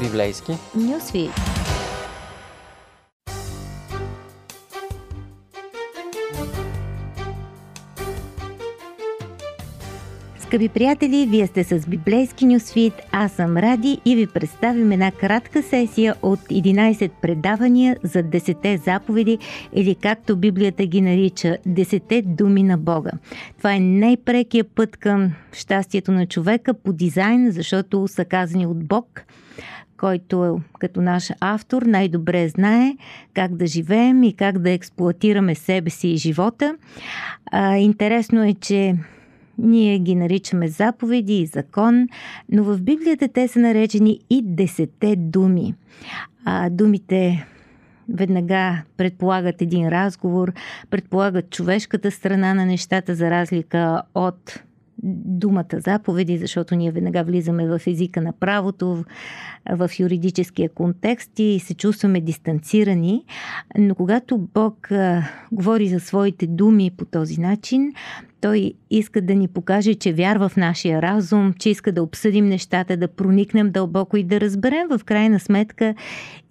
Библейски. Нюсвит. Скъпи приятели, вие сте с Библейски Нюсвит, аз съм Ради и ви представим една кратка сесия от 11 предавания за 10 заповеди или както Библията ги нарича 10 думи на Бога. Това е най-прекия път към щастието на човека по дизайн, защото са казани от Бог който като наш автор най-добре знае как да живеем и как да експлуатираме себе си и живота. А, интересно е, че ние ги наричаме заповеди и закон, но в Библията те са наречени и десете думи. А, думите веднага предполагат един разговор, предполагат човешката страна на нещата, за разлика от думата заповеди, защото ние веднага влизаме в езика на правото, в юридическия контекст и се чувстваме дистанцирани. Но когато Бог а, говори за своите думи по този начин, той иска да ни покаже, че вярва в нашия разум, че иска да обсъдим нещата, да проникнем дълбоко и да разберем в крайна сметка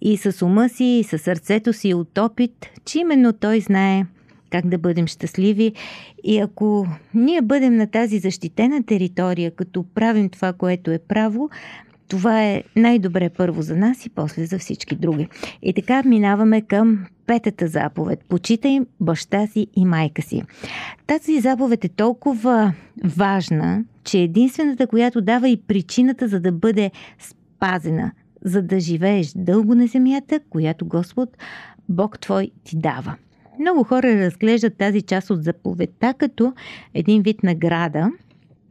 и с ума си, и с сърцето си от опит, че именно той знае как да бъдем щастливи. И ако ние бъдем на тази защитена територия, като правим това, което е право, това е най-добре първо за нас и после за всички други. И така минаваме към петата заповед. Почитай баща си и майка си. Тази заповед е толкова важна, че единствената, която дава и причината за да бъде спазена, за да живееш дълго на земята, която Господ, Бог твой, ти дава. Много хора разглеждат тази част от заповедта като един вид награда,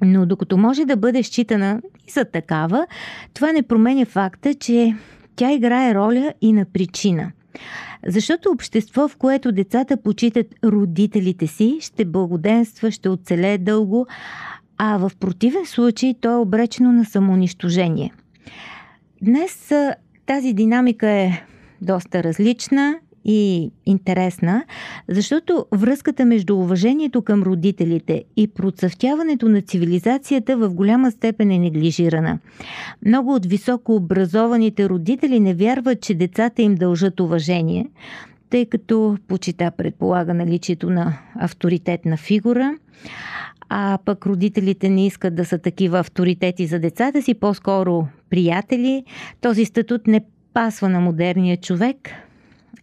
но докато може да бъде считана и за такава, това не променя факта, че тя играе роля и на причина. Защото общество, в което децата почитат родителите си, ще благоденства, ще оцелее дълго, а в противен случай то е обречено на самоунищожение. Днес тази динамика е доста различна и интересна, защото връзката между уважението към родителите и процъфтяването на цивилизацията в голяма степен е неглижирана. Много от високо образованите родители не вярват, че децата им дължат уважение, тъй като почита предполага наличието на авторитетна фигура, а пък родителите не искат да са такива авторитети за децата си, по-скоро приятели. Този статут не пасва на модерния човек –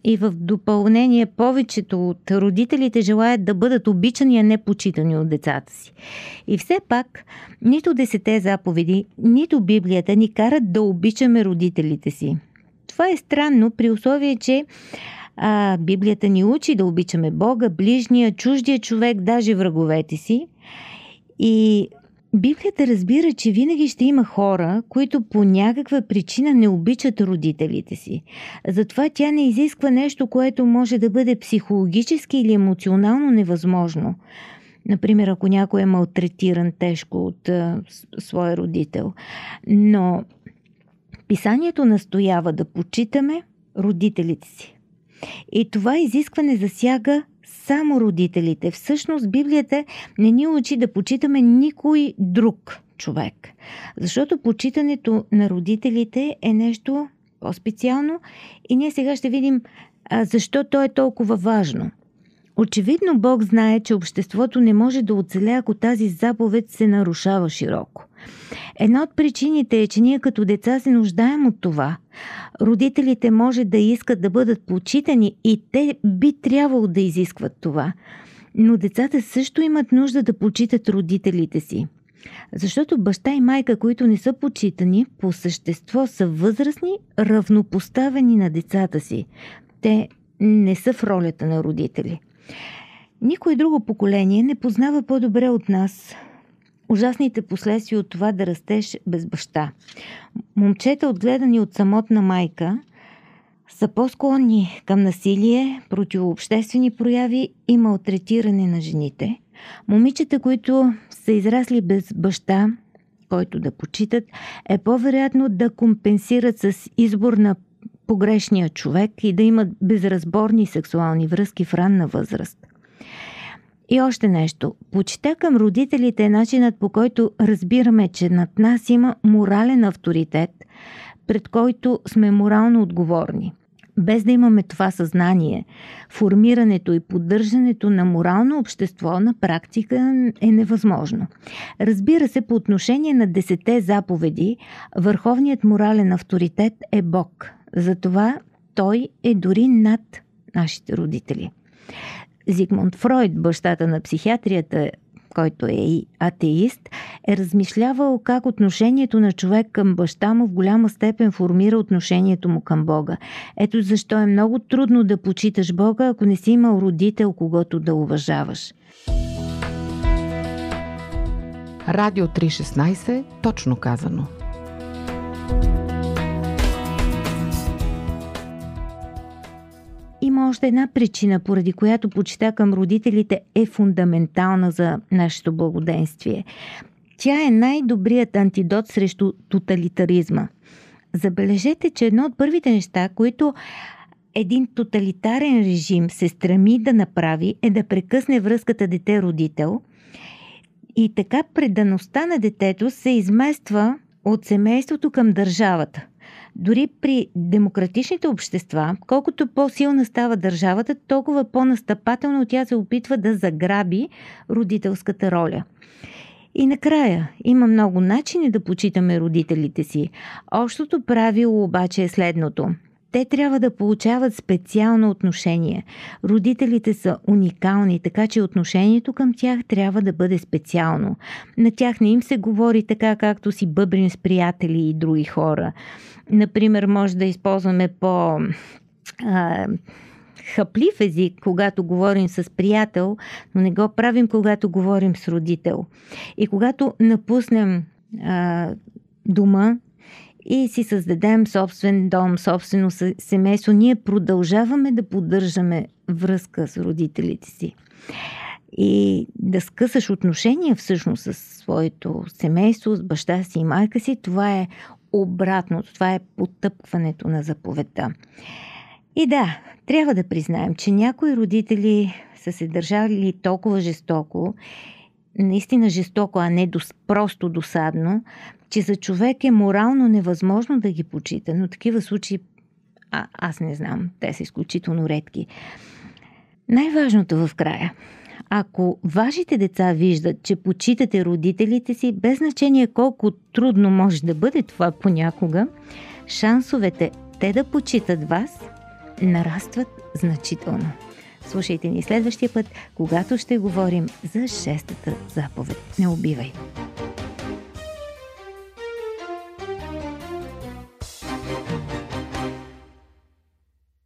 и в допълнение повечето от родителите желаят да бъдат обичани, а не почитани от децата си. И все пак, нито десете заповеди, нито Библията ни карат да обичаме родителите си. Това е странно при условие, че а, Библията ни учи да обичаме Бога, ближния, чуждия човек, даже враговете си. И Библията разбира, че винаги ще има хора, които по някаква причина не обичат родителите си. Затова тя не изисква нещо, което може да бъде психологически или емоционално невъзможно. Например, ако някой е малтретиран тежко от а, своя родител. Но писанието настоява да почитаме родителите си. И това изискване засяга само родителите. Всъщност Библията не ни учи да почитаме никой друг човек. Защото почитането на родителите е нещо по-специално и ние сега ще видим защо то е толкова важно. Очевидно Бог знае, че обществото не може да оцеля, ако тази заповед се нарушава широко. Една от причините е, че ние като деца се нуждаем от това. Родителите може да искат да бъдат почитани и те би трябвало да изискват това. Но децата също имат нужда да почитат родителите си. Защото баща и майка, които не са почитани, по същество са възрастни, равнопоставени на децата си. Те не са в ролята на родители. Никой друго поколение не познава по-добре от нас ужасните последствия от това да растеш без баща. Момчета, отгледани от самотна майка, са по-склонни към насилие, противообществени прояви и малтретиране на жените. Момичета, които са израсли без баща, който да почитат, е по-вероятно да компенсират с избор на погрешния човек и да имат безразборни сексуални връзки в ранна възраст. И още нещо. Почита към родителите е начинът по който разбираме, че над нас има морален авторитет, пред който сме морално отговорни. Без да имаме това съзнание, формирането и поддържането на морално общество на практика е невъзможно. Разбира се, по отношение на десете заповеди, върховният морален авторитет е Бог. Затова той е дори над нашите родители. Зигмунд Фройд, бащата на психиатрията, който е и атеист, е размишлявал как отношението на човек към баща му в голяма степен формира отношението му към Бога. Ето защо е много трудно да почиташ Бога, ако не си имал родител, когато да уважаваш. Радио 316, точно казано. Има още една причина, поради която почита към родителите е фундаментална за нашето благоденствие. Тя е най-добрият антидот срещу тоталитаризма. Забележете, че едно от първите неща, които един тоталитарен режим се стреми да направи, е да прекъсне връзката дете-родител и така предаността на детето се измества от семейството към държавата. Дори при демократичните общества, колкото по-силна става държавата, толкова по-настъпателно тя се опитва да заграби родителската роля. И накрая, има много начини да почитаме родителите си. Общото правило обаче е следното – те трябва да получават специално отношение. Родителите са уникални, така че отношението към тях трябва да бъде специално. На тях не им се говори така, както си бъбрим с приятели и други хора. Например, може да използваме по... А, хъплив език, когато говорим с приятел, но не го правим, когато говорим с родител. И когато напуснем а, дома и си създадем собствен дом, собствено семейство, ние продължаваме да поддържаме връзка с родителите си. И да скъсаш отношения всъщност с своето семейство, с баща си и майка си, това е обратното, това е потъпкването на заповедта. И да, трябва да признаем, че някои родители са се държали толкова жестоко, наистина жестоко, а не просто досадно, че за човек е морално невъзможно да ги почита, но такива случаи а, аз не знам, те са изключително редки. Най-важното в края. Ако вашите деца виждат, че почитате родителите си, без значение колко трудно може да бъде това понякога, шансовете те да почитат вас нарастват значително. Слушайте ни следващия път, когато ще говорим за шестата заповед. Не убивай!